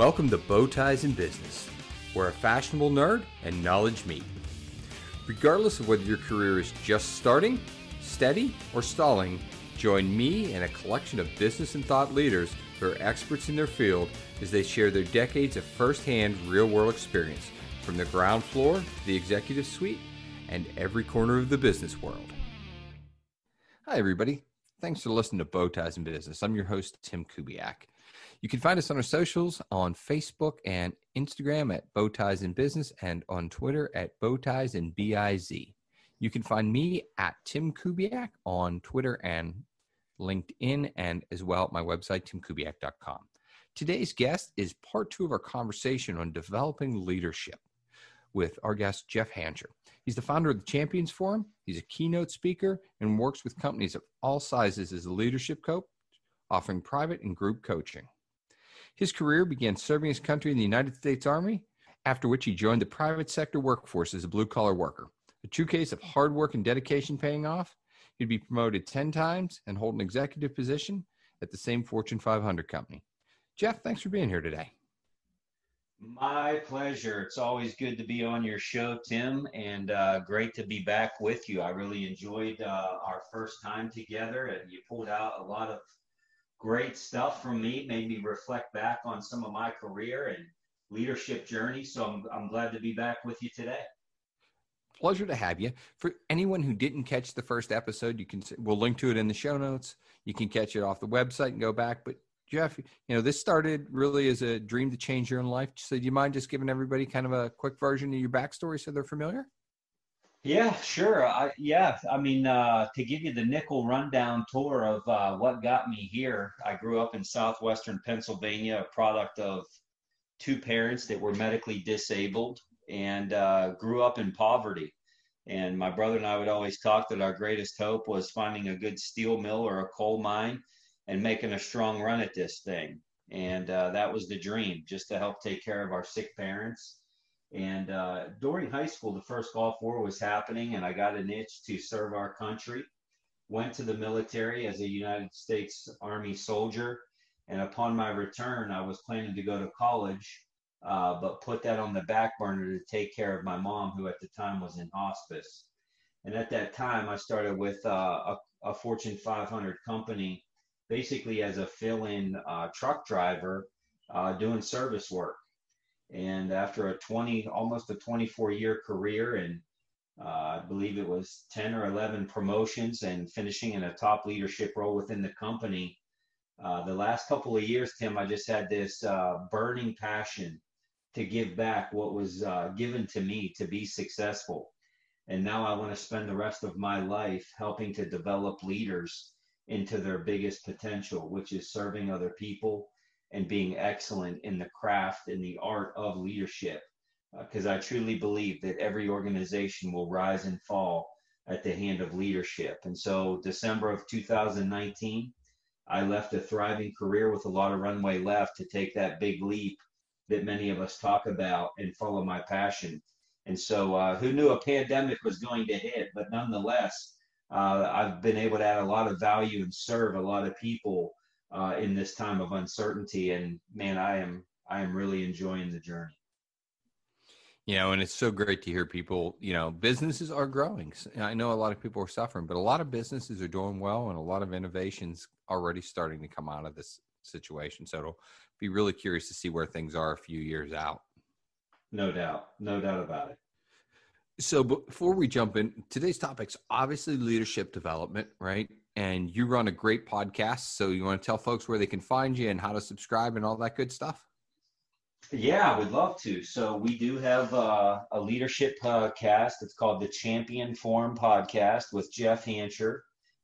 Welcome to Bow Ties in Business, where a fashionable nerd and knowledge meet. Regardless of whether your career is just starting, steady, or stalling, join me and a collection of business and thought leaders who are experts in their field as they share their decades of firsthand real world experience from the ground floor to the executive suite and every corner of the business world. Hi, everybody. Thanks for listening to Bow Ties in Business. I'm your host, Tim Kubiak. You can find us on our socials on Facebook and Instagram at Bow Ties in Business and on Twitter at Bow Ties and BIZ. You can find me at Tim Kubiak on Twitter and LinkedIn and as well at my website, timkubiak.com. Today's guest is part two of our conversation on developing leadership with our guest, Jeff Hancher. He's the founder of the Champions Forum. He's a keynote speaker and works with companies of all sizes as a leadership coach, offering private and group coaching. His career began serving his country in the United States Army, after which he joined the private sector workforce as a blue collar worker. A true case of hard work and dedication paying off. He'd be promoted 10 times and hold an executive position at the same Fortune 500 company. Jeff, thanks for being here today. My pleasure. It's always good to be on your show, Tim, and uh, great to be back with you. I really enjoyed uh, our first time together, and you pulled out a lot of great stuff from me, made me reflect back on some of my career and leadership journey. So I'm, I'm glad to be back with you today. Pleasure to have you. For anyone who didn't catch the first episode, you can we'll link to it in the show notes. You can catch it off the website and go back. But Jeff, you know, this started really as a dream to change your own life. So do you mind just giving everybody kind of a quick version of your backstory so they're familiar? Yeah, sure. I, yeah, I mean, uh, to give you the nickel rundown tour of uh, what got me here, I grew up in southwestern Pennsylvania, a product of two parents that were medically disabled and uh, grew up in poverty. And my brother and I would always talk that our greatest hope was finding a good steel mill or a coal mine and making a strong run at this thing. And uh, that was the dream, just to help take care of our sick parents and uh, during high school, the first Gulf War was happening, and I got an itch to serve our country. Went to the military as a United States Army soldier, and upon my return, I was planning to go to college, uh, but put that on the back burner to take care of my mom, who at the time was in hospice. And at that time, I started with uh, a, a, Fortune 500 company, basically as a fill-in uh, truck driver, uh, doing service work and after a 20, almost a 24 year career, and uh, I believe it was 10 or 11 promotions and finishing in a top leadership role within the company. Uh, the last couple of years, Tim, I just had this uh, burning passion to give back what was uh, given to me to be successful. And now I want to spend the rest of my life helping to develop leaders into their biggest potential, which is serving other people and being excellent in the craft and the art of leadership. Because uh, I truly believe that every organization will rise and fall at the hand of leadership. And so, December of 2019, I left a thriving career with a lot of runway left to take that big leap that many of us talk about and follow my passion. And so, uh, who knew a pandemic was going to hit? But nonetheless, uh, I've been able to add a lot of value and serve a lot of people uh, in this time of uncertainty. And man, I am I am really enjoying the journey. You know, and it's so great to hear people. You know, businesses are growing. I know a lot of people are suffering, but a lot of businesses are doing well, and a lot of innovations already starting to come out of this situation. So it'll be really curious to see where things are a few years out. No doubt, no doubt about it. So before we jump in, today's topic's obviously leadership development, right? And you run a great podcast. So you want to tell folks where they can find you and how to subscribe and all that good stuff? Yeah, I would love to. So we do have uh, a leadership podcast. It's called the Champion Forum Podcast with Jeff Hancher,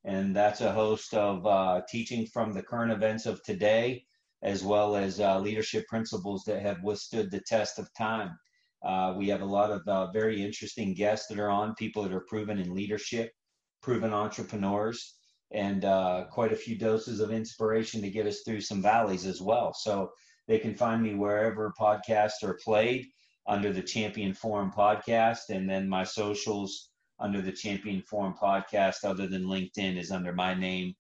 and that's a host of uh, teaching from the current events of today, as well as uh, leadership principles that have withstood the test of time. Uh, we have a lot of uh, very interesting guests that are on, people that are proven in leadership, proven entrepreneurs, and uh, quite a few doses of inspiration to get us through some valleys as well. So they can find me wherever podcasts are played under the Champion Forum podcast, and then my socials under the Champion Forum podcast, other than LinkedIn, is under my name,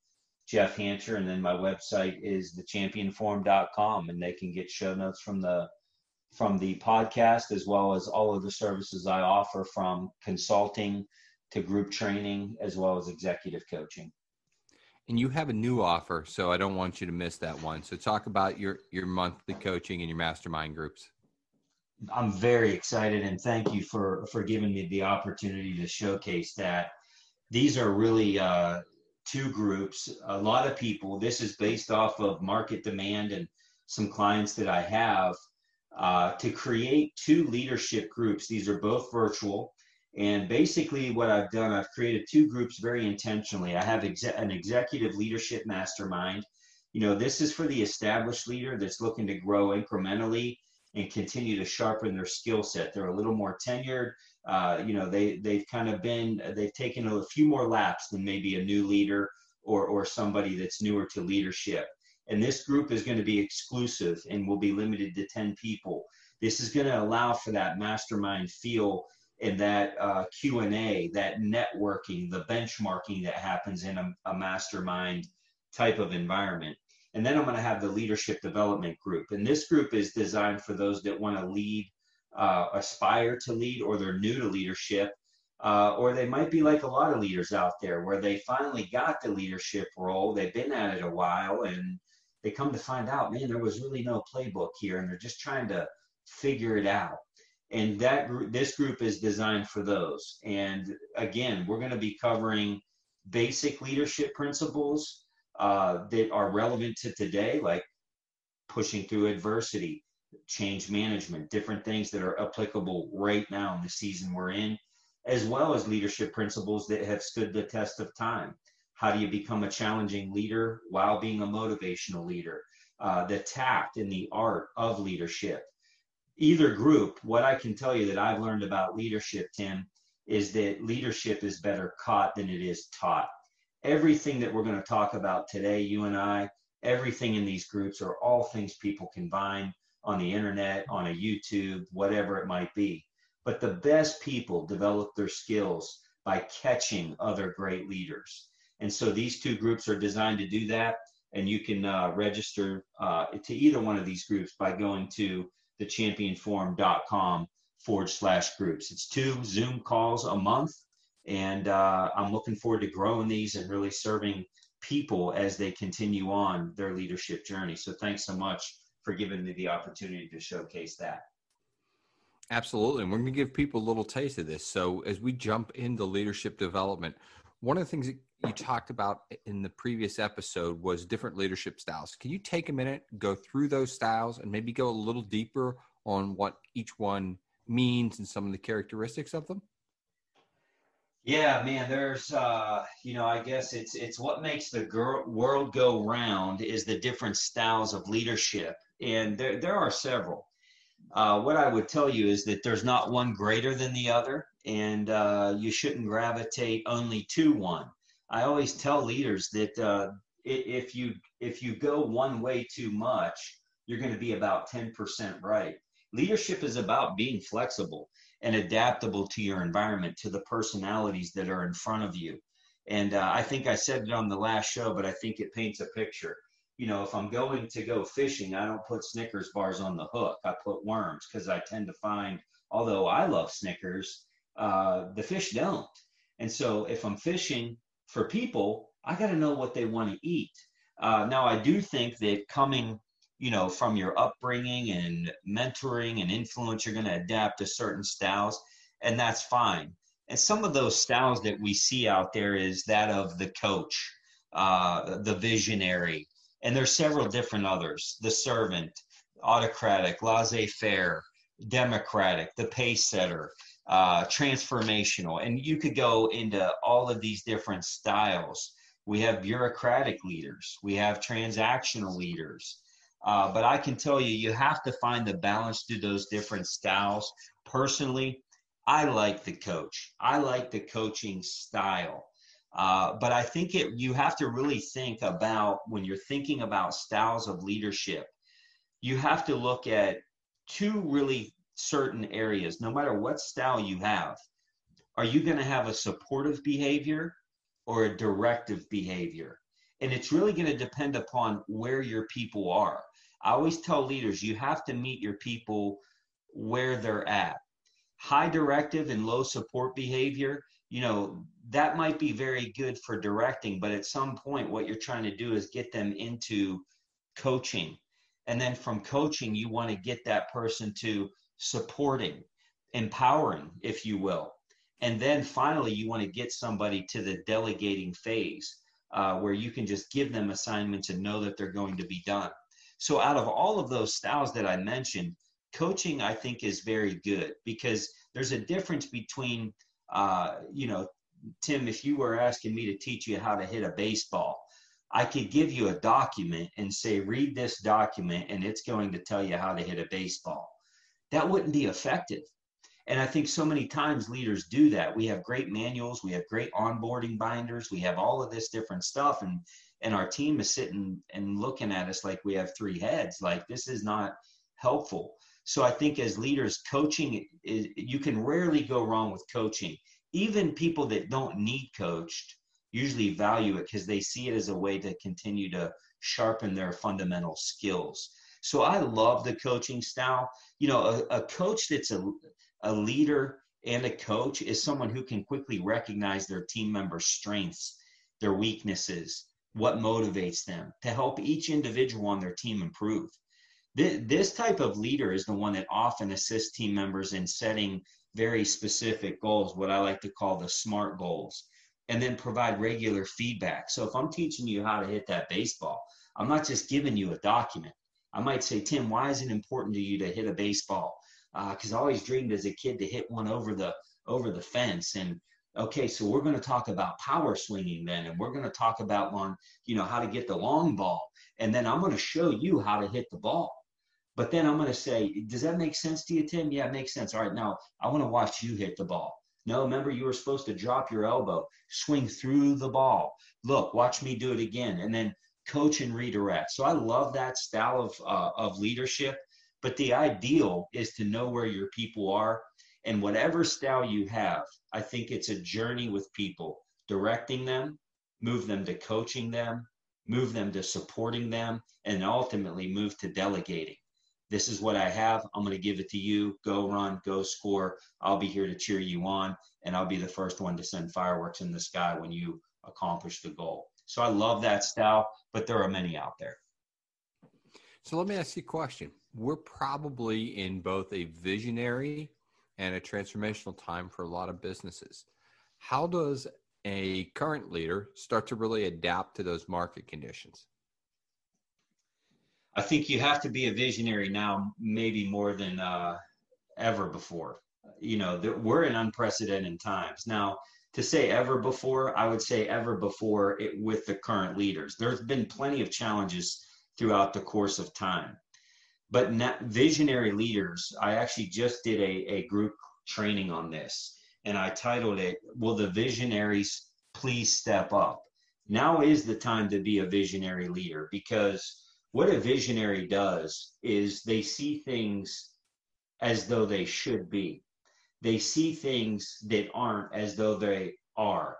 Jeff Hancher, and then my website is thechampionforum.com, and they can get show notes from the from the podcast as well as all of the services I offer from consulting to group training as well as executive coaching. And you have a new offer, so I don't want you to miss that one. So talk about your your monthly coaching and your mastermind groups. I'm very excited and thank you for for giving me the opportunity to showcase that. These are really uh, two groups. A lot of people. This is based off of market demand and some clients that I have uh, to create two leadership groups. These are both virtual. And basically, what I've done, I've created two groups very intentionally. I have an executive leadership mastermind. You know, this is for the established leader that's looking to grow incrementally and continue to sharpen their skill set. They're a little more tenured. Uh, you know, they they've kind of been they've taken a few more laps than maybe a new leader or or somebody that's newer to leadership. And this group is going to be exclusive and will be limited to 10 people. This is going to allow for that mastermind feel and that uh, Q&A, that networking, the benchmarking that happens in a, a mastermind type of environment. And then I'm going to have the leadership development group. And this group is designed for those that want to lead, uh, aspire to lead, or they're new to leadership. Uh, or they might be like a lot of leaders out there where they finally got the leadership role. They've been at it a while and they come to find out, man, there was really no playbook here, and they're just trying to figure it out. And that this group is designed for those. And again, we're going to be covering basic leadership principles uh, that are relevant to today, like pushing through adversity, change management, different things that are applicable right now in the season we're in, as well as leadership principles that have stood the test of time. How do you become a challenging leader while being a motivational leader? Uh, the tact and the art of leadership. Either group, what I can tell you that I've learned about leadership, Tim, is that leadership is better caught than it is taught. Everything that we're going to talk about today, you and I, everything in these groups are all things people can find on the internet, on a YouTube, whatever it might be. But the best people develop their skills by catching other great leaders. And so these two groups are designed to do that. And you can uh, register uh, to either one of these groups by going to thechampionforum.com forward slash groups. It's two Zoom calls a month. And uh, I'm looking forward to growing these and really serving people as they continue on their leadership journey. So thanks so much for giving me the opportunity to showcase that. Absolutely. And we're going to give people a little taste of this. So as we jump into leadership development, one of the things that you talked about in the previous episode was different leadership styles. Can you take a minute, go through those styles, and maybe go a little deeper on what each one means and some of the characteristics of them? Yeah, man. There's, uh, you know, I guess it's it's what makes the girl, world go round is the different styles of leadership, and there there are several. Uh, what I would tell you is that there's not one greater than the other, and uh, you shouldn't gravitate only to one. I always tell leaders that uh, if you if you go one way too much, you're going to be about 10% right. Leadership is about being flexible and adaptable to your environment, to the personalities that are in front of you. And uh, I think I said it on the last show, but I think it paints a picture. You know, if I'm going to go fishing, I don't put Snickers bars on the hook. I put worms because I tend to find, although I love Snickers, uh, the fish don't. And so if I'm fishing for people, I got to know what they want to eat. Uh, now, I do think that coming, you know, from your upbringing and mentoring and influence, you're going to adapt to certain styles, and that's fine. And some of those styles that we see out there is that of the coach, uh, the visionary, and there's several different others: the servant, autocratic, laissez-faire, democratic, the pace setter uh, transformational. And you could go into all of these different styles. We have bureaucratic leaders, we have transactional leaders. Uh, but I can tell you, you have to find the balance to those different styles. Personally, I like the coach. I like the coaching style. Uh, but I think it, you have to really think about when you're thinking about styles of leadership, you have to look at two really certain areas, no matter what style you have, are you going to have a supportive behavior or a directive behavior? And it's really going to depend upon where your people are. I always tell leaders you have to meet your people where they're at. High directive and low support behavior, you know, that might be very good for directing, but at some point, what you're trying to do is get them into coaching. And then from coaching, you want to get that person to supporting, empowering, if you will. And then finally, you want to get somebody to the delegating phase uh, where you can just give them assignments and know that they're going to be done. So, out of all of those styles that I mentioned, coaching I think is very good because there's a difference between, uh, you know, Tim, if you were asking me to teach you how to hit a baseball, I could give you a document and say, read this document and it's going to tell you how to hit a baseball. That wouldn't be effective. And I think so many times leaders do that. We have great manuals, we have great onboarding binders, we have all of this different stuff. And and our team is sitting and looking at us like we have three heads. Like this is not helpful. So I think as leaders, coaching is, you can rarely go wrong with coaching. Even people that don't need coached usually value it because they see it as a way to continue to sharpen their fundamental skills. So I love the coaching style. You know, a, a coach that's a, a leader and a coach is someone who can quickly recognize their team members' strengths, their weaknesses, what motivates them to help each individual on their team improve. This type of leader is the one that often assists team members in setting very specific goals, what I like to call the SMART goals, and then provide regular feedback. So if I'm teaching you how to hit that baseball, I'm not just giving you a document. I might say, Tim, why is it important to you to hit a baseball? Because uh, I always dreamed as a kid to hit one over the over the fence, and okay, so we're going to talk about power swinging then, and we're going to talk about one, you know, how to get the long ball. And then I'm going to show you how to hit the ball. But then I'm going to say, does that make sense to you, Tim? Yeah, it makes sense. All right, now I want to watch you hit the ball. No, remember you were supposed to drop your elbow, swing through the ball. Look, watch me do it again, and then coach and redirect. So I love that style of uh, of leadership. But the ideal is to know where your people are and whatever style you have, I think it's a journey with people, directing them, move them to coaching them, move them to supporting them, and ultimately move to delegating. This is what I have. I'm going to give it to you. Go run, go score. I'll be here to cheer you on, and I'll be the first one to send fireworks in the sky when you accomplish the goal. So I love that style, but there are many out there. So let me ask you a question. We're probably in both a visionary and a transformational time for a lot of businesses. How does a current leader start to really adapt to those market conditions? I think you have to be a visionary now, maybe more than uh, ever before. You know, we're in unprecedented times. Now, to say ever before, I would say ever before it with the current leaders. There's been plenty of challenges throughout the course of time but visionary leaders i actually just did a, a group training on this and i titled it will the visionaries please step up now is the time to be a visionary leader because what a visionary does is they see things as though they should be they see things that aren't as though they are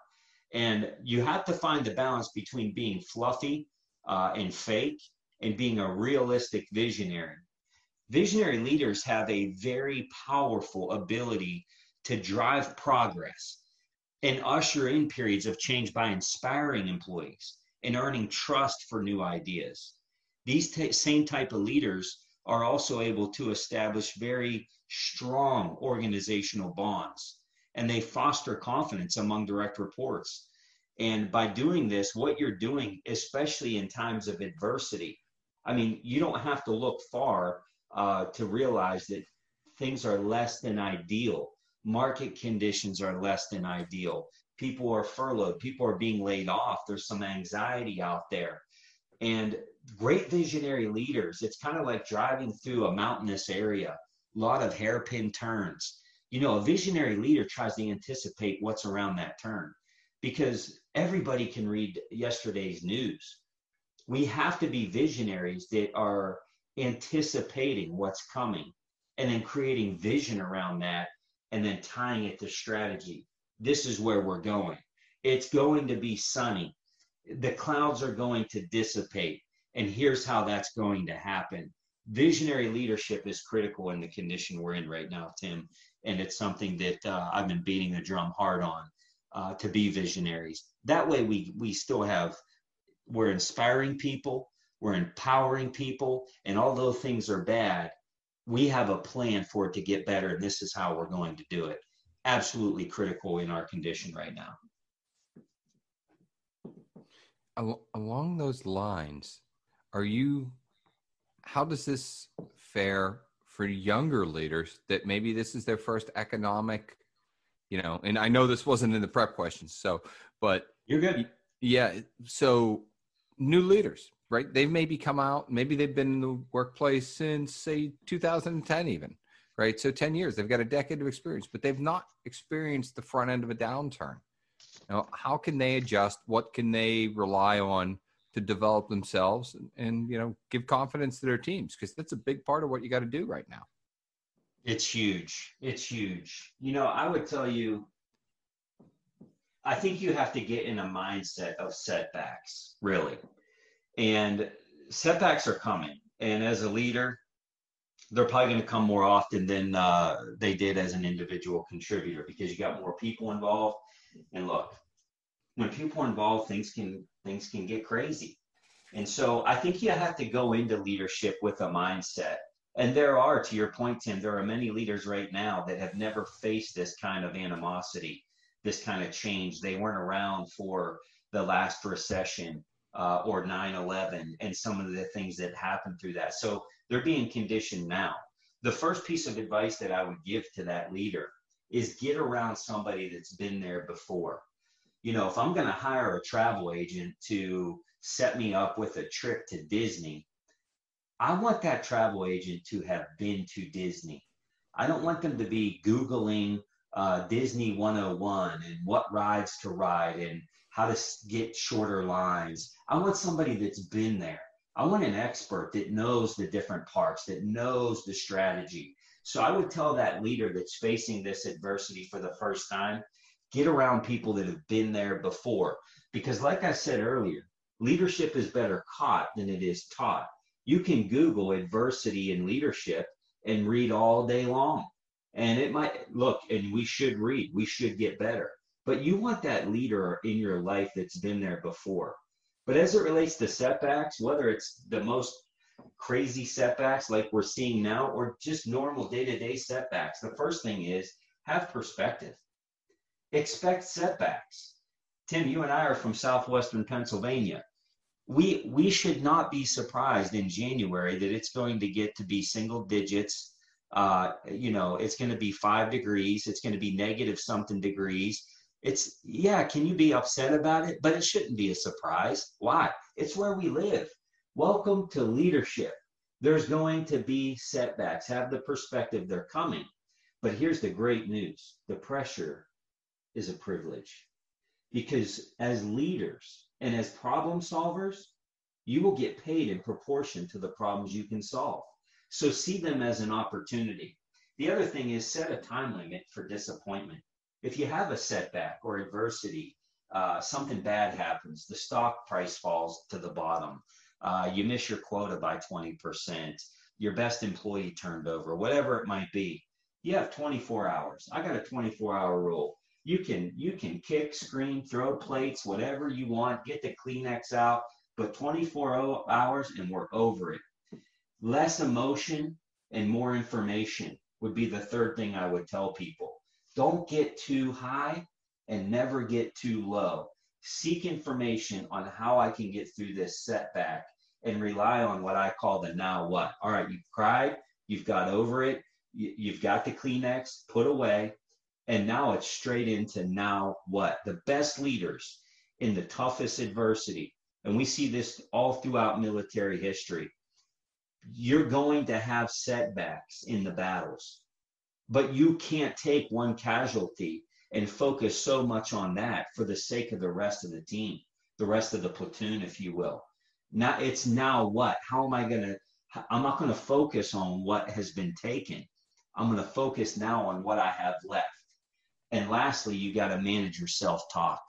and you have to find the balance between being fluffy uh, and fake and being a realistic visionary. Visionary leaders have a very powerful ability to drive progress and usher in periods of change by inspiring employees and earning trust for new ideas. These t- same type of leaders are also able to establish very strong organizational bonds and they foster confidence among direct reports. And by doing this, what you're doing, especially in times of adversity, I mean, you don't have to look far uh, to realize that things are less than ideal. Market conditions are less than ideal. People are furloughed. People are being laid off. There's some anxiety out there. And great visionary leaders, it's kind of like driving through a mountainous area, a lot of hairpin turns. You know, a visionary leader tries to anticipate what's around that turn because everybody can read yesterday's news we have to be visionaries that are anticipating what's coming and then creating vision around that and then tying it to strategy. This is where we're going. It's going to be sunny. the clouds are going to dissipate. And here's how that's going to happen. Visionary leadership is critical in the condition we're in right now, Tim. And it's something that uh, I've been beating the drum hard on uh, to be visionaries. That way, we, we still have, we're inspiring people, we're empowering people, and although things are bad, we have a plan for it to get better. And this is how we're going to do it. Absolutely critical in our condition right now along those lines, are you? How does this fare for younger leaders that maybe this is their first economic, you know? And I know this wasn't in the prep questions, so but you're good. Yeah. So new leaders, right? They've maybe come out, maybe they've been in the workplace since say 2010, even right? So 10 years, they've got a decade of experience, but they've not experienced the front end of a downturn. Now, how can they adjust? What can they rely on to develop themselves and, and you know give confidence to their teams? Because that's a big part of what you got to do right now. It's huge. It's huge. You know, I would tell you, I think you have to get in a mindset of setbacks, really. And setbacks are coming. And as a leader, they're probably going to come more often than uh, they did as an individual contributor because you got more people involved and look, when people are involved, things can things can get crazy. And so I think you have to go into leadership with a mindset. And there are, to your point, Tim, there are many leaders right now that have never faced this kind of animosity, this kind of change. They weren't around for the last recession uh, or 9 11 and some of the things that happened through that. So they're being conditioned now. The first piece of advice that I would give to that leader is get around somebody that's been there before. You know, if I'm going to hire a travel agent to set me up with a trip to Disney, I want that travel agent to have been to Disney. I don't want them to be Googling uh, Disney 101 and what rides to ride and how to get shorter lines. I want somebody that's been there. I want an expert that knows the different parks, that knows the strategy, so I would tell that leader that's facing this adversity for the first time, get around people that have been there before. Because, like I said earlier, leadership is better caught than it is taught. You can Google adversity and leadership and read all day long. And it might look, and we should read, we should get better. But you want that leader in your life that's been there before. But as it relates to setbacks, whether it's the most crazy setbacks like we're seeing now or just normal day-to-day setbacks the first thing is have perspective expect setbacks. Tim you and i are from southwestern pennsylvania. We we should not be surprised in january that it's going to get to be single digits. Uh, you know it's going to be five degrees. It's going to be negative something degrees. It's yeah can you be upset about it? But it shouldn't be a surprise. Why? It's where we live. Welcome to leadership. There's going to be setbacks. Have the perspective. They're coming. But here's the great news. The pressure is a privilege. Because as leaders and as problem solvers, you will get paid in proportion to the problems you can solve. So see them as an opportunity. The other thing is set a time limit for disappointment. If you have a setback or adversity, uh, something bad happens, the stock price falls to the bottom, uh, you miss your quota by 20%, your best employee turned over, whatever it might be. You have 24 hours. I got a 24 hour rule. You can you can kick, scream, throw plates, whatever you want, get the Kleenex out, but 24 hours and we're over it. Less emotion and more information would be the third thing I would tell people. Don't get too high and never get too low seek information on how I can get through this setback and rely on what I call the now what. All right, you've cried, you've got over it, you, have got the Kleenex put away, and now it's straight into now what. The best leaders in the toughest adversity, and we see this all throughout military history. You're going to have setbacks in the battles, but you can't take one casualty and focus so much on that for the sake of the rest of the team, the rest of the platoon, if you will. Now it's now what? How am I going to? I'm not going to focus on what has been taken. I'm going to focus now on what I have left. And lastly, you got to manage your self talk.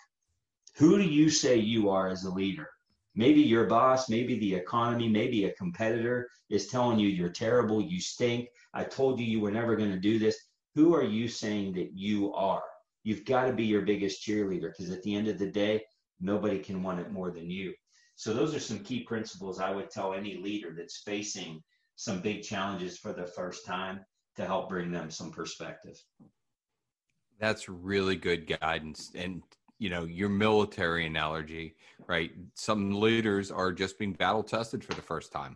Who do you say you are as a leader? Maybe your boss, maybe the economy, maybe a competitor is telling you you're terrible, you stink. I told you you were never going to do this. Who are you saying that you are? You've got to be your biggest cheerleader because at the end of the day, nobody can want it more than you. So, those are some key principles I would tell any leader that's facing some big challenges for the first time to help bring them some perspective. That's really good guidance. And you know your military analogy right some leaders are just being battle tested for the first time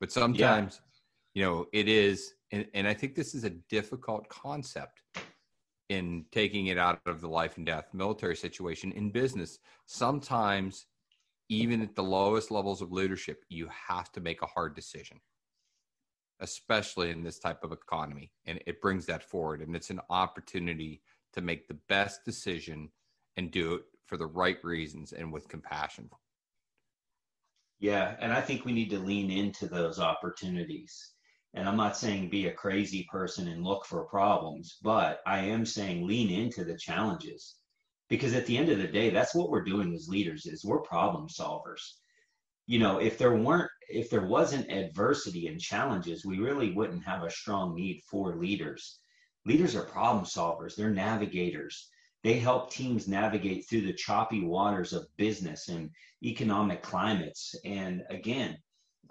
but sometimes yeah. you know it is and, and i think this is a difficult concept in taking it out of the life and death military situation in business sometimes even at the lowest levels of leadership you have to make a hard decision especially in this type of economy and it brings that forward and it's an opportunity to make the best decision and do it for the right reasons and with compassion. Yeah, and I think we need to lean into those opportunities. And I'm not saying be a crazy person and look for problems, but I am saying lean into the challenges. Because at the end of the day, that's what we're doing as leaders is we're problem solvers. You know, if there weren't if there wasn't adversity and challenges, we really wouldn't have a strong need for leaders. Leaders are problem solvers, they're navigators they help teams navigate through the choppy waters of business and economic climates. And again,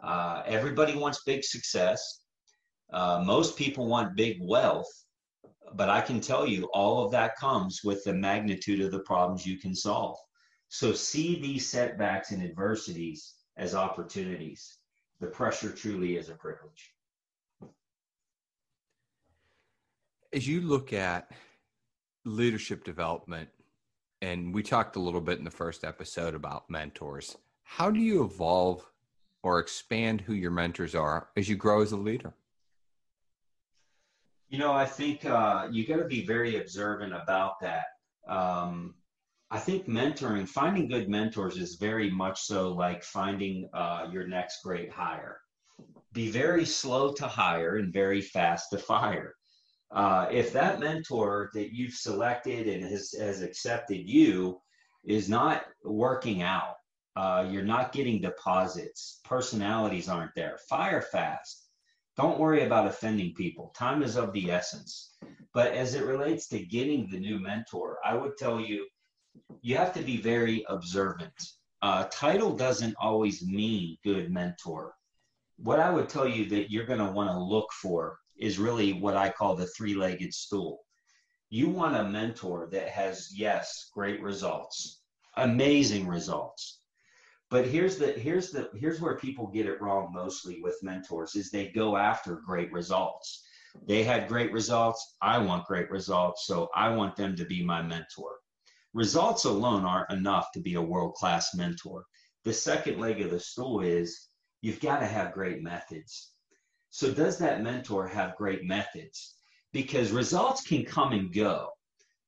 uh, everybody wants big success. Uh, most people want big wealth, but I can tell you all of that comes with the magnitude of the problems you can solve. So see these setbacks and adversities as opportunities. The pressure truly is a privilege. As you look at leadership development, and we talked a little bit in the first episode about mentors. How do you evolve or expand who your mentors are as you grow as a leader? You know, I think uh, you got to be very observant about that. Um, I think mentoring, finding good mentors is very much so like finding uh, your next great hire. Be very slow to hire and very fast to fire uh, if that mentor that you've selected and has, has accepted you is not working out, uh, you're not getting deposits, personalities aren't there, fire fast. Don't worry about offending people. Time is of the essence. But as it relates to getting the new mentor, I would tell you, you have to be very observant. Uh, title doesn't always mean good mentor. What I would tell you that you're going to want to look for is really what I call the three legged stool. You want a mentor that has, yes, great results, amazing results. But here's the here's the here's where people get it wrong mostly with mentors is they go after great results. They had great results. I want great results, so I want them to be my mentor. Results alone aren't enough to be a world class mentor. The second leg of the stool is you've got to have great methods so, does that mentor have great methods? Because results can come and go,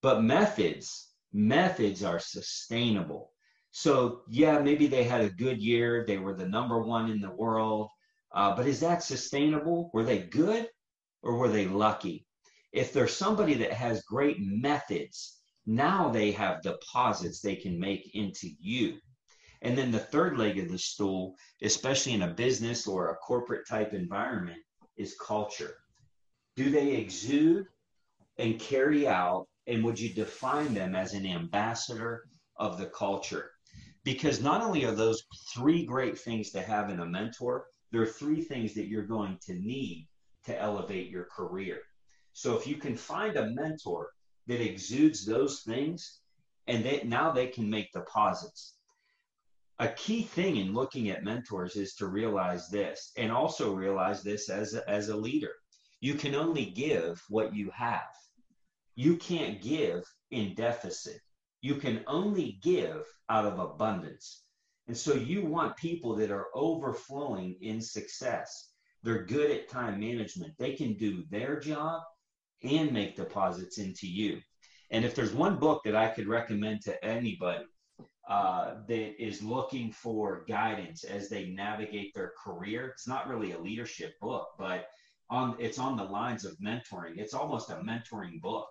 but methods, methods are sustainable. So, yeah, maybe they had a good year, they were the number one in the world, uh, but is that sustainable? Were they good or were they lucky? If there's somebody that has great methods, now they have deposits they can make into you. And then the third leg of the stool, especially in a business or a corporate type environment, is culture. Do they exude and carry out, and would you define them as an ambassador of the culture? Because not only are those three great things to have in a mentor, there are three things that you're going to need to elevate your career. So if you can find a mentor that exudes those things, and they, now they can make deposits. A key thing in looking at mentors is to realize this and also realize this as a, as a leader. You can only give what you have. You can't give in deficit. You can only give out of abundance. And so you want people that are overflowing in success. They're good at time management. They can do their job and make deposits into you and if there's one book that i could recommend to anybody uh, that is looking for guidance as they navigate their career. It's not really a leadership book, but on it's on the lines of mentoring. It's almost a mentoring book.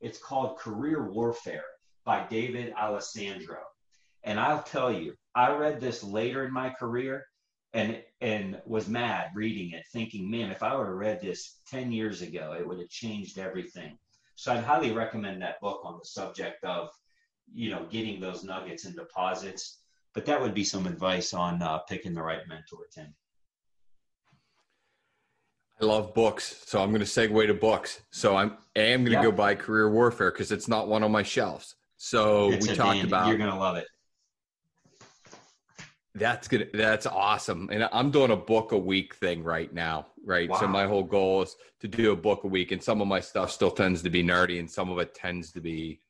It's called Career Warfare by David D'Alessandro. And I'll tell you, I read this later in my career and and was mad reading it, thinking, man, if I would have read this 10 years ago, it would have changed everything. So I'd highly recommend that book on the subject of, you know, getting those nuggets and deposits. But that would be some advice on uh, picking the right mentor, Tim. I love books, so I'm going to segue to books. So I'm I am going to yeah. go buy Career Warfare because it's not one on my shelves. So it's we talked about. You're going to love it. That's good. That's awesome. And I'm doing a book a week thing right now. Right. Wow. So my whole goal is to do a book a week, and some of my stuff still tends to be nerdy, and some of it tends to be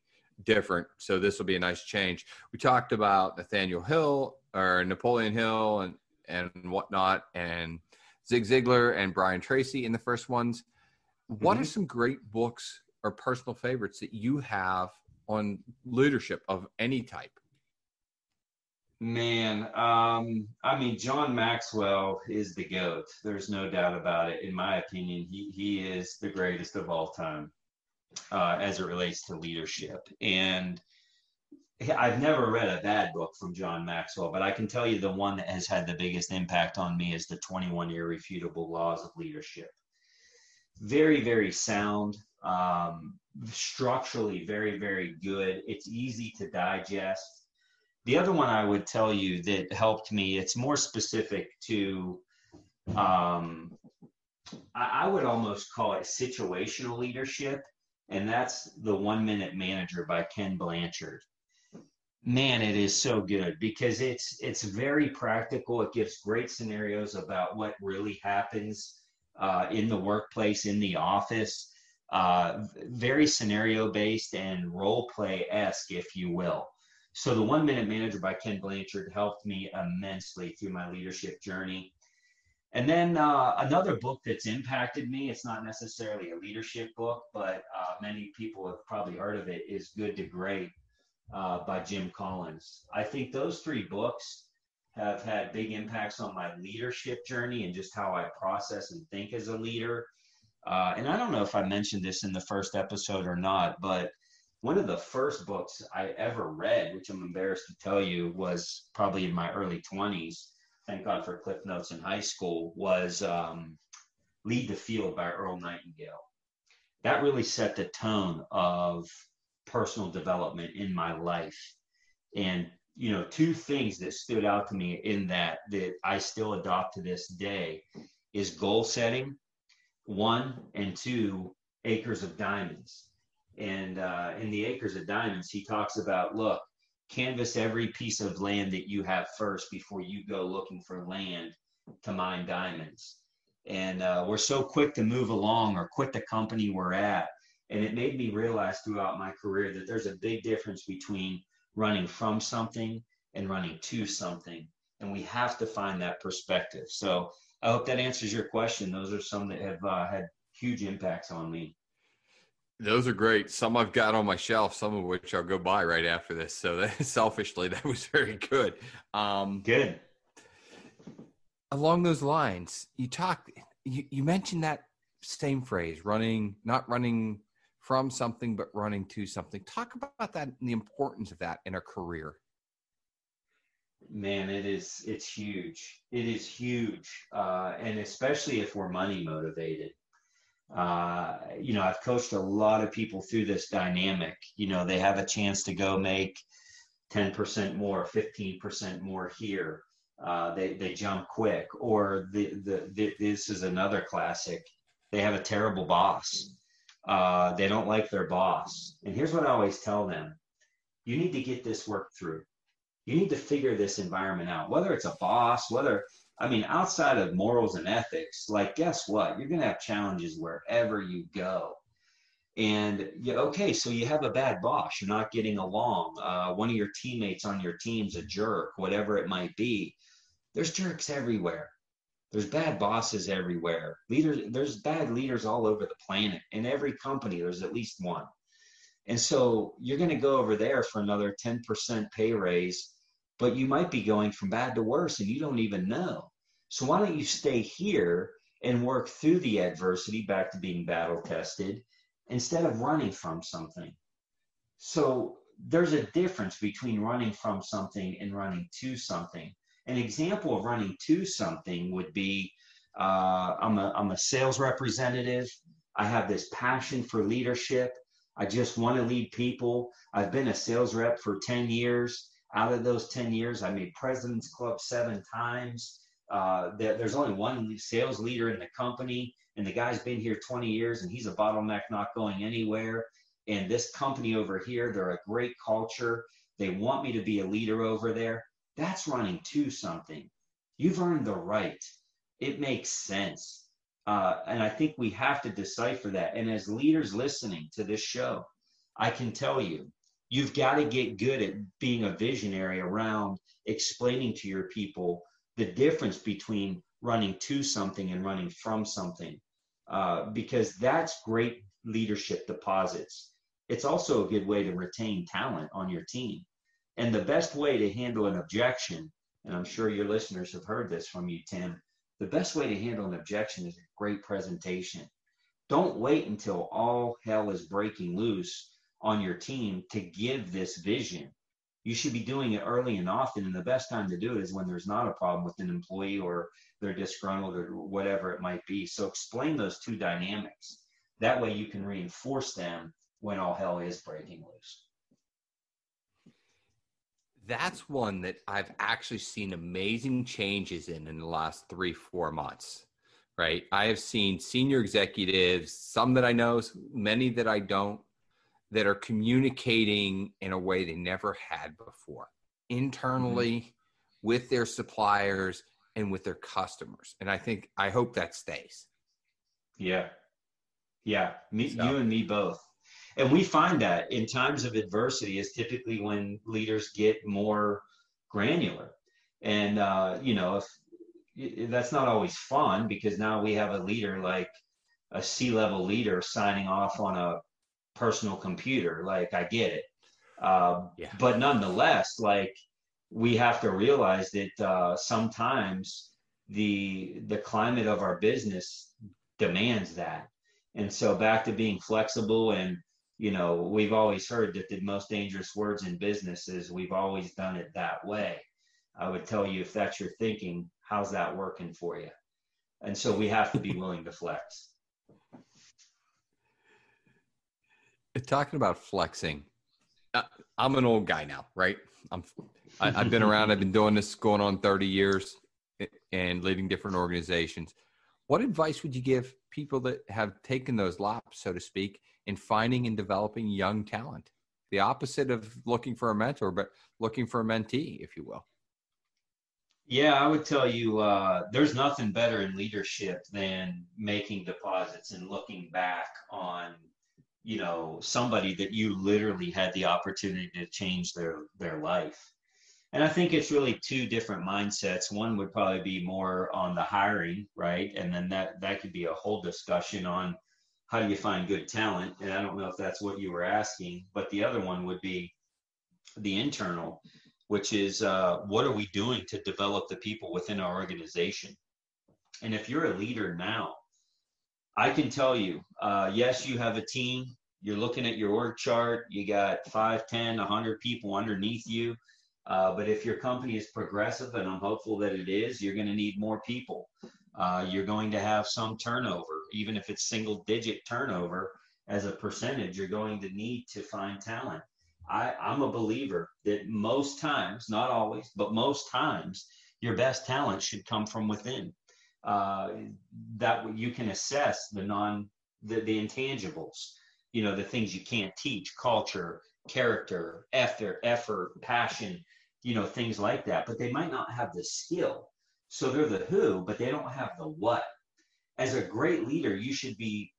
different. So this will be a nice change. We talked about Nathaniel Hill or Napoleon Hill and and whatnot, and Zig Ziglar and Brian Tracy in the first ones. What mm-hmm. are some great books or personal favorites that you have on leadership of any type? Man, um, I mean, John Maxwell is the GOAT. There's no doubt about it. In my opinion, he, he is the greatest of all time uh, as it relates to leadership. And I've never read a bad book from John Maxwell, but I can tell you the one that has had the biggest impact on me is the 21 Irrefutable Laws of Leadership. Very, very sound, um, structurally very, very good. It's easy to digest. The other one I would tell you that helped me, it's more specific to, um, I, I would almost call it situational leadership, and that's The One Minute Manager by Ken Blanchard. Man it is so good because it's it's very practical. It gives great scenarios about what really happens uh, in the workplace in the office uh, very scenario based and role play esque if you will so the one minute manager by ken blanchard helped me immensely through my leadership journey and then uh, another book that's impacted me it's not necessarily a leadership book but uh, many people have probably heard of it is good to great uh, by Jim Collins. I think those three books have had big impacts on my leadership journey and just how I process and think as a leader. Uh, and I don't know if I mentioned this in the first episode or not, but one of the first books I ever read, which I'm embarrassed to tell you, was probably in my early 20s. Thank God for Cliff Notes in high school. Was um, "Lead the Field" by Earl Nightingale. That really set the tone of personal development in my life. And, you know, two things that stood out to me in that that I still adopt to this day is goal setting, one, and two, acres of diamonds. And uh, in the acres of diamonds, he talks about look, canvass every piece of land that you have first before you go looking for land to mine diamonds. And uh, we're so quick to move along or quit the company we're at and it made me realize throughout my career that there's a big difference between running from something and running to something. And we have to find that perspective. So I hope that answers your question. Those are some that have uh, had huge impacts on me. Those are great. Some I've got on my shelf, some of which I'll go buy right after this. So that, selfishly, that was very good. Um, good. Along those lines, you talk. You, you mentioned that same phrase, running, not running from something but running to something. Talk about that and the importance of that in a career. Man, it is it's huge. It is huge, uh, and especially if we're money motivated. Uh, you know, I've coached a lot of people through this dynamic. You know, they have a chance to go make 10% more, 15% more here. Uh, they, they jump quick. Or the, the, the, this is another classic. They have a terrible boss uh, they don't like their boss. And here's what I always tell them you need to get this work through. You need to figure this environment out, whether it's a boss, whether, I mean, outside of morals and ethics, like, guess what? You're going to have challenges wherever you go. And yeah, okay, so you have a bad boss, you're not getting along. Uh, one of your teammates on your team's a jerk, whatever it might be. There's jerks everywhere. There's bad bosses everywhere. Leaders, there's bad leaders all over the planet. In every company, there's at least one. And so you're going to go over there for another 10% pay raise, but you might be going from bad to worse and you don't even know. So why don't you stay here and work through the adversity back to being battle tested instead of running from something? So there's a difference between running from something and running to something. An example of running to something would be uh, I'm, a, I'm a sales representative. I have this passion for leadership. I just want to lead people. I've been a sales rep for 10 years. Out of those 10 years, I made President's Club seven times. Uh, there's only one sales leader in the company, and the guy's been here 20 years, and he's a bottleneck not going anywhere. And this company over here, they're a great culture. They want me to be a leader over there. That's running to something. You've earned the right. It makes sense. Uh, and I think we have to decipher that. And as leaders listening to this show, I can tell you, you've got to get good at being a visionary around explaining to your people the difference between running to something and running from something, uh, because that's great leadership deposits. It's also a good way to retain talent on your team. And the best way to handle an objection, and I'm sure your listeners have heard this from you, Tim, the best way to handle an objection is a great presentation. Don't wait until all hell is breaking loose on your team to give this vision. You should be doing it early and often. And the best time to do it is when there's not a problem with an employee or they're disgruntled or whatever it might be. So explain those two dynamics. That way you can reinforce them when all hell is breaking loose. That's one that I've actually seen amazing changes in in the last three, four months, right? I have seen senior executives, some that I know, many that I don't, that are communicating in a way they never had before internally mm-hmm. with their suppliers and with their customers. And I think, I hope that stays. Yeah. Yeah. Me, so. You and me both and we find that in times of adversity is typically when leaders get more granular and uh, you know if that's not always fun because now we have a leader like a c-level leader signing off on a personal computer like i get it uh, yeah. but nonetheless like we have to realize that uh, sometimes the the climate of our business demands that and so back to being flexible and you know, we've always heard that the most dangerous words in business is we've always done it that way. I would tell you if that's your thinking, how's that working for you? And so we have to be willing to flex. Talking about flexing, uh, I'm an old guy now, right? I'm, I, have been around. I've been doing this going on 30 years and leading different organizations. What advice would you give people that have taken those laps, so to speak, in finding and developing young talent. The opposite of looking for a mentor, but looking for a mentee, if you will. Yeah, I would tell you uh, there's nothing better in leadership than making deposits and looking back on, you know, somebody that you literally had the opportunity to change their their life. And I think it's really two different mindsets. One would probably be more on the hiring, right? And then that that could be a whole discussion on how do you find good talent? And I don't know if that's what you were asking, but the other one would be the internal, which is uh, what are we doing to develop the people within our organization? And if you're a leader now, I can tell you, uh, yes, you have a team. You're looking at your org chart. You got 5, 10, 100 people underneath you. Uh, but if your company is progressive, and I'm hopeful that it is, you're going to need more people. Uh, you're going to have some turnover, even if it's single digit turnover as a percentage, you're going to need to find talent. I, I'm a believer that most times, not always, but most times, your best talent should come from within. Uh, that you can assess the non the, the intangibles, you know, the things you can't teach, culture, character, effort, effort, passion, you know, things like that. But they might not have the skill. So they're the who, but they don't have the what. As a great leader, you should be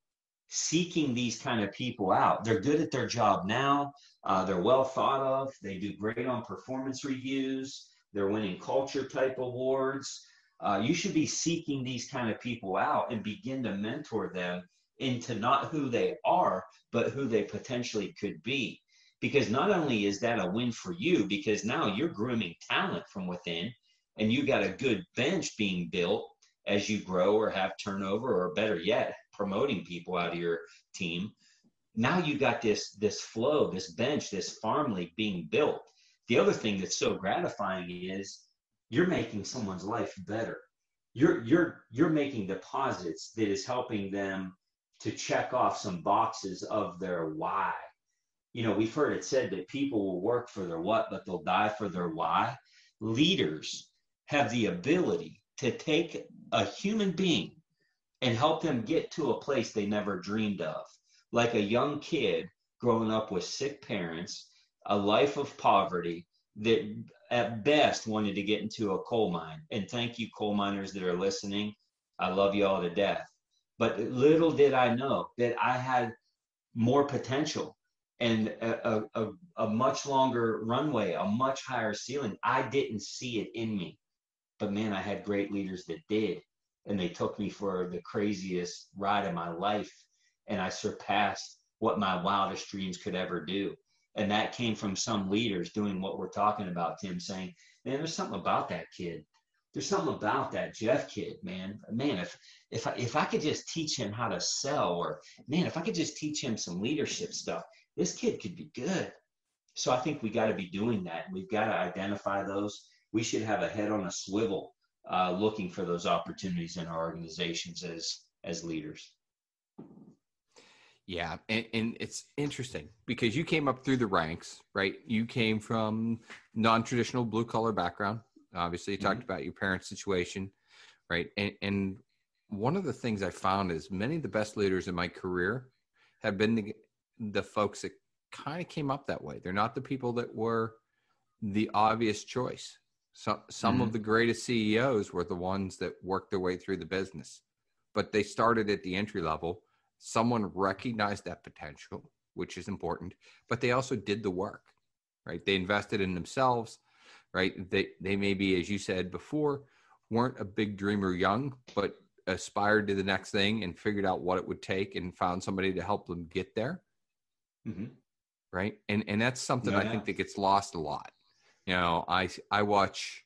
seeking these kind of people out. They're good at their job now. Uh, they're well thought of. They do great on performance reviews. They're winning culture type awards. Uh, you should be seeking these kind of people out and begin to mentor them into not who they are, but who they potentially could be. Because not only is that a win for you, because now you're grooming talent from within, and you got a good bench being built as you grow or have turnover or better yet promoting people out of your team now you got this this flow, this bench, this farm league being built. The other thing that's so gratifying is you're making someone's life better. You're you're you're making deposits that is helping them to check off some boxes of their why. You know, we've heard it said that people will work for their what, but they'll die for their why. Leaders have the ability to take a human being and help them get to a place they never dreamed of. Like a young kid growing up with sick parents, a life of poverty that at best wanted to get into a coal mine. And thank you, coal miners that are listening. I love you all to death. But little did I know that I had more potential and a, a, a, much longer runway, a much higher ceiling. I didn't see it in me. But man, I had great leaders that did. And they took me for the craziest ride of my life. And I surpassed what my wildest dreams could ever do. And that came from some leaders doing what we're talking about, Tim, saying, man, there's something about that kid. There's something about that Jeff kid, man. Man, if if I if I could just teach him how to sell, or man, if I could just teach him some leadership stuff, this kid could be good. So I think we got to be doing that. We've got to identify those. We should have a head on a swivel, uh, looking for those opportunities in our organizations as as leaders. Yeah, and, and, it's interesting because you came up through the ranks, right? You came from non-traditional blue collar background. Obviously, you mm-hmm. talked about your parents' situation, right? And, and one of the things I found is many of the best leaders in my career have been the, the folks that kind of came up that way. They're not the people that were the obvious choice. So, some mm-hmm. of the greatest CEOs were the ones that worked their way through the business, but they started at the entry level someone recognized that potential, which is important, but they also did the work, right? They invested in themselves, right? They they maybe, as you said before, weren't a big dreamer young, but aspired to the next thing and figured out what it would take and found somebody to help them get there. Mm-hmm. Right. And and that's something yeah, I think that gets lost a lot. You know, I I watch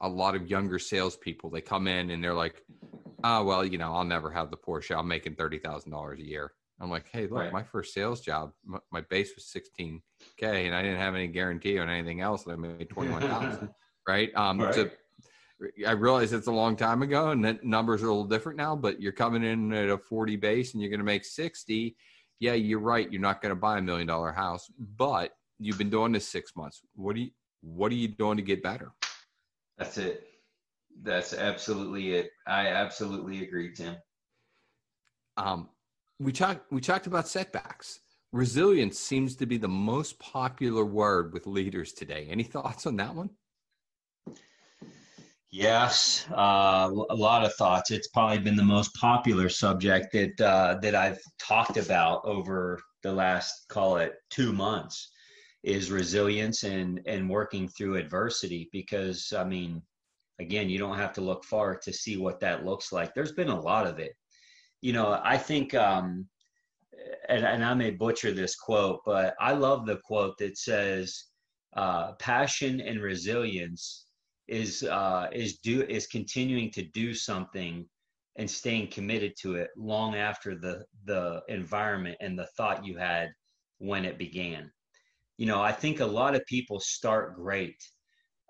a lot of younger salespeople. They come in and they're like, oh well you know i'll never have the porsche. I'm making $30000 a year. I'm like hey look right. my first sales job my, my, base was 16k and i didn't have any guarantee on anything else and i made 21000 right? Um right. So i realize it's a long time ago and that numbers are a little different now but you're coming in at a 40 base and you're going to make 60 yeah you're right you're not going to buy a million dollar house but you've been doing this six months. What are you what are you doing to get better? That's it that's absolutely it. I absolutely agree, Tim. Um, we talked we talked about setbacks. Resilience seems to be the most popular word with leaders today. Any thoughts on that one? Yes, uh, a lot of thoughts. It's probably been the most popular subject that uh, that I've talked about over the last call it two months is resilience and and working through adversity because I mean again, you don't have to look far to see what that looks like. There's been a lot of it. You know, I think, um, and, and I may butcher this quote, but I love the quote that says, uh, "Passion and resilience is uh, is do is continuing to do something and staying committed to it long after the the environment and the thought you had when it began." You know, I think a lot of people start great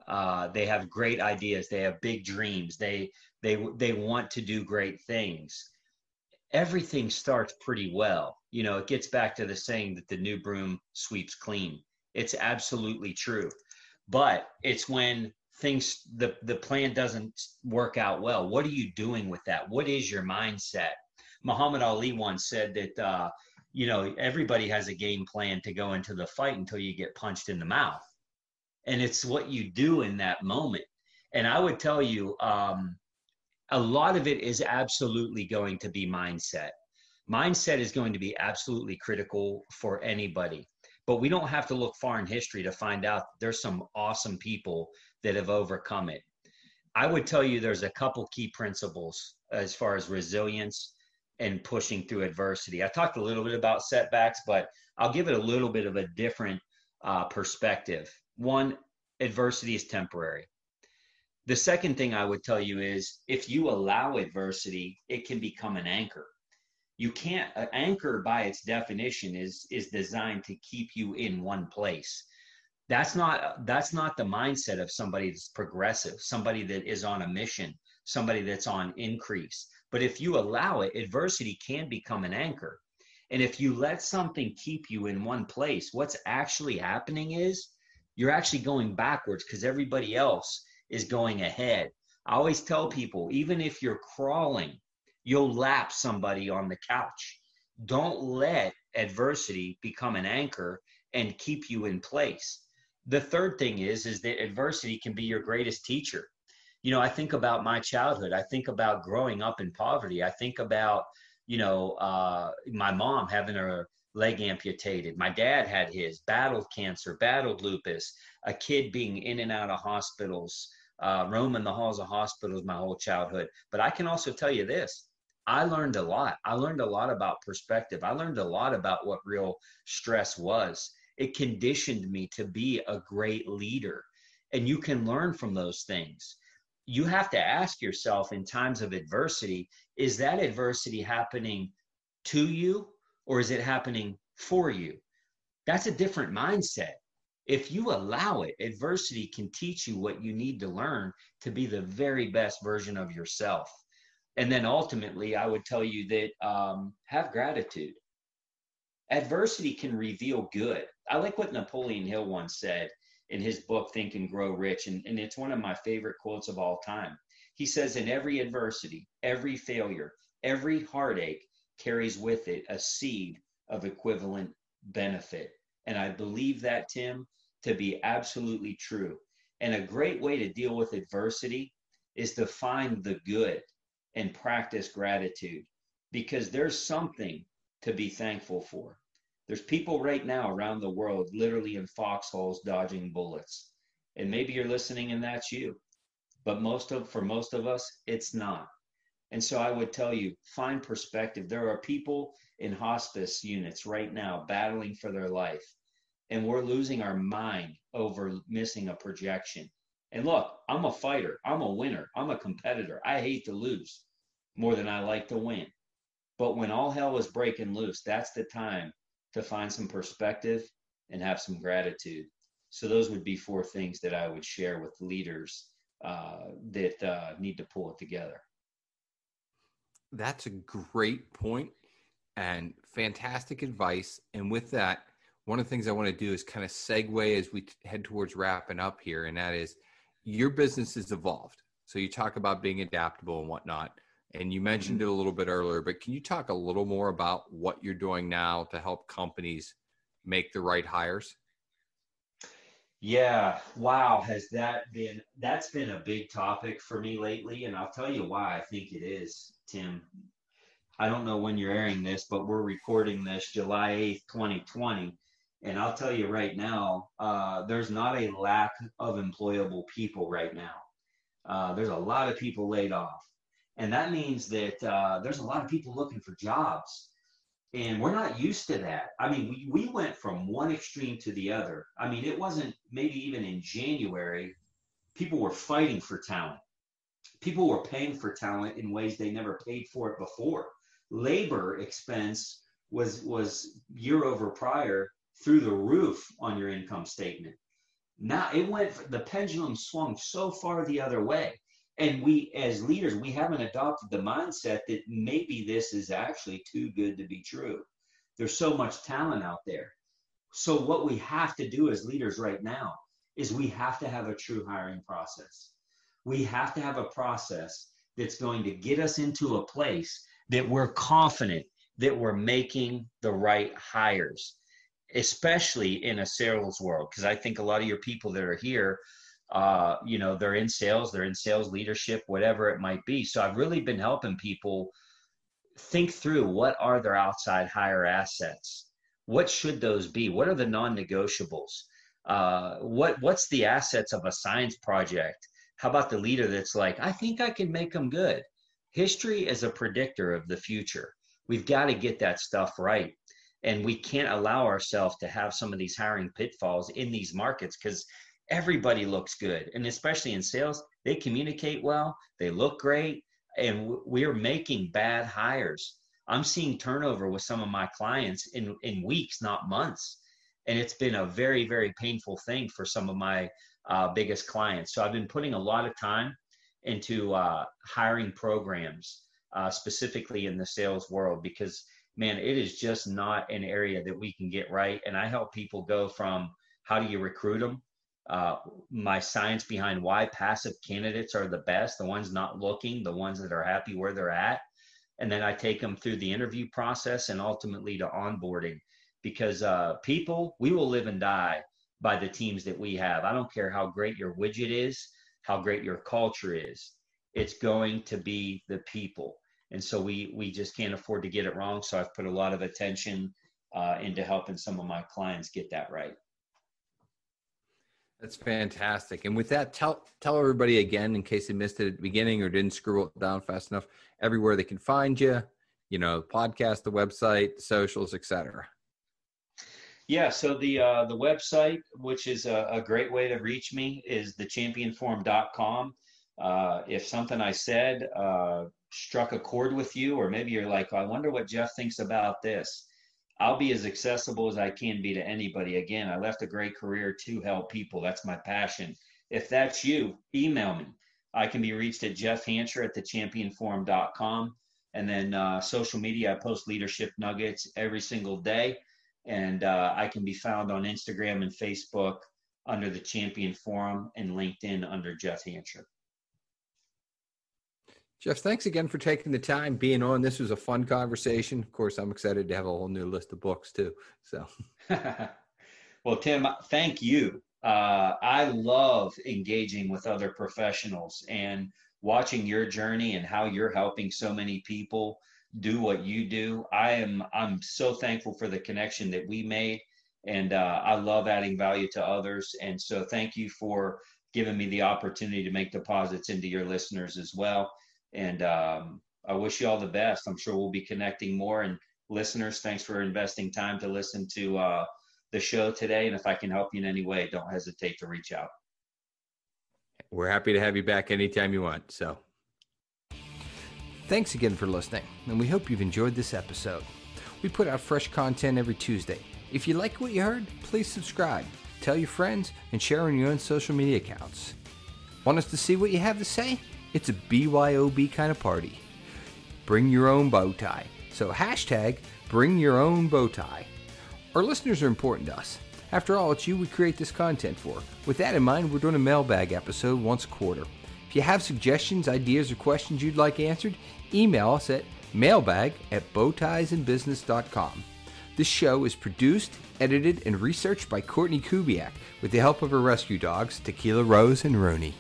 uh, they have great ideas. They have big dreams. They they they want to do great things. Everything starts pretty well. You know, it gets back to the saying that the new broom sweeps clean. It's absolutely true. But it's when things the the plan doesn't work out well. What are you doing with that? What is your mindset? Muhammad Ali once said that uh, you know everybody has a game plan to go into the fight until you get punched in the mouth and it's what you do in that moment. And i would tell you um, a lot of it is absolutely going to be mindset. Mindset is going to be absolutely critical for anybody but we don't have to look far in history to find out there's some awesome people that have overcome it. I would tell you there's a couple key principles as far as resilience and pushing through adversity. I talked a little bit about setbacks but i'll give it a little bit of a different uh, perspective one, adversity is temporary. The second thing I would tell you is if you allow adversity, it can become an anchor. You can't uh, anchor by its definition is is designed to keep you in one place. That's not that's not the mindset of somebody that's progressive, somebody that is on a mission, somebody that's on increase. But if you allow it, adversity can become an anchor. And if you let something keep you in one place, what's actually happening is you're actually going backwards because everybody else is going ahead. I always tell people, even if you're crawling, you'll lap somebody on the couch. Don't let adversity become an anchor and keep you in place. The third thing is is that adversity can be your greatest teacher. You know, I think about my childhood. I think about growing up in poverty. I think about you know, uh, my mom having her leg amputated. My dad had his, battled cancer, battled lupus, a kid being in and out of hospitals, uh, roaming the halls of hospitals my whole childhood. But I can also tell you this I learned a lot. I learned a lot about perspective. I learned a lot about what real stress was. It conditioned me to be a great leader. And you can learn from those things you have to ask yourself in times of adversity is that adversity happening to you or is it happening for you? That's a different mindset. If you allow it, adversity can teach you what you need to learn to be the very best version of yourself. And then ultimately, I would tell you that um, have gratitude. Adversity can reveal good. I like what Napoleon Hill once said in his book Think and Grow Rich, and, and it's one of my favorite quotes of all time. He says, In every adversity, every failure, every heartache carries with it a seed of equivalent benefit. And I believe that, Tim, to be absolutely true. And a great way to deal with adversity is to find the good and practice gratitude because there's something to be thankful for. There's people right now around the world literally in foxholes dodging bullets. And maybe you're listening and that's you. But most of for most of us, it's not. And so I would tell you, find perspective. There are people in hospice units right now battling for their life. And we're losing our mind over missing a projection. And look, I'm a fighter. I'm a winner. I'm a competitor. I hate to lose more than I like to win. But when all hell is breaking loose, that's the time to find some perspective and have some gratitude. So those would be four things that I would share with leaders uh, that uh, need to pull it together. That's a great point and fantastic advice. And with that, one of the things I want to do is kind of segue as we head towards wrapping up here, and that is your business has evolved. So you talk about being adaptable and whatnot. And you mentioned mm-hmm. it a little bit earlier, but can you talk a little more about what you're doing now to help companies make the right hires? Yeah, wow, has that been that's been a big topic for me lately and I'll tell you why I think it is, Tim. I don't know when you're airing this, but we're recording this July 8th, 2020. And I'll tell you right now, uh, there's not a lack of employable people right now. Uh, there's a lot of people laid off. And that means that uh, there's a lot of people looking for jobs. And we're not used to that. I mean, we, we went from one extreme to the other. I mean, it wasn't maybe even in January, people were fighting for talent. People were paying for talent in ways they never paid for it before. Labor expense was was year over prior through the roof on your income statement. Now it went the pendulum swung so far the other way and we as leaders we haven't adopted the mindset that maybe this is actually too good to be true there's so much talent out there so what we have to do as leaders right now is we have to have a true hiring process we have to have a process that's going to get us into a place that we're confident that we're making the right hires especially in a sales world because i think a lot of your people that are here uh, you know, they're in sales, they're in sales leadership, whatever it might be. So I've really been helping people think through what are their outside hire assets? What should those be? What are the non-negotiables? Uh, what what's the assets of a science project? How about the leader that's like, I think I can make them good. History is a predictor of the future. We've got to get that stuff right. And we can't allow ourselves to have some of these hiring pitfalls in these markets because everybody looks good. And especially in sales, they communicate well, they look great, and we're making bad hires. I'm seeing turnover with some of my clients in, in weeks, not months. And it's been a very, very painful thing for some of my uh, biggest clients. So I've been putting a lot of time into uh, hiring programs, uh, specifically in the sales world, because man, it is just not an area that we can get right. And I help people go from how do you recruit them? Uh, my science behind why passive candidates are the best, the ones not looking, the ones that are happy where they're at. And then I take them through the interview process and ultimately to onboarding because uh, people, we will live and die by the teams that we have. I don't care how great your widget is, how great your culture is. It's going to be the people and so we we just can't afford to get it wrong. So I've put a lot of attention uh, into helping some of my clients get that right. That's fantastic. And with that, tell tell everybody again, in case they missed it at the beginning or didn't scroll it down fast enough, everywhere they can find you. You know, podcast, the website, the socials, etc. Yeah, so the uh, the website, which is a, a, great way to reach me, is thechampionforum.com. Uh, if something I said uh, struck a chord with you, or maybe you're like, I wonder what Jeff thinks about this. I'll be as accessible as I can be to anybody. Again, I left a great career to help people. That's my passion. If that's you, email me. I can be reached at Jeff Hancher at thechampionforum.com. And then uh, social media, I post leadership nuggets every single day. And uh, I can be found on Instagram and Facebook under the Champion Forum and LinkedIn under Jeff Hancher. Jeff, thanks again for taking the time being on. This was a fun conversation. Of course, I'm excited to have a whole new list of books too. So, well, Tim, thank you. Uh, I love engaging with other professionals and watching your journey and how you're helping so many people do what you do. I am I'm so thankful for the connection that we made, and uh, I love adding value to others. And so, thank you for giving me the opportunity to make deposits into your listeners as well. And um, I wish you all the best. I'm sure we'll be connecting more. And listeners, thanks for investing time to listen to uh, the show today. And if I can help you in any way, don't hesitate to reach out. We're happy to have you back anytime you want. So thanks again for listening. And we hope you've enjoyed this episode. We put out fresh content every Tuesday. If you like what you heard, please subscribe, tell your friends, and share on your own social media accounts. Want us to see what you have to say? It's a BYOB kind of party. Bring your own bow tie. So hashtag bring your own bow tie. Our listeners are important to us. After all, it's you we create this content for. With that in mind, we're doing a mailbag episode once a quarter. If you have suggestions, ideas, or questions you'd like answered, email us at mailbag at bowtiesandbusiness.com. This show is produced, edited, and researched by Courtney Kubiak with the help of her rescue dogs, Tequila Rose and Rooney.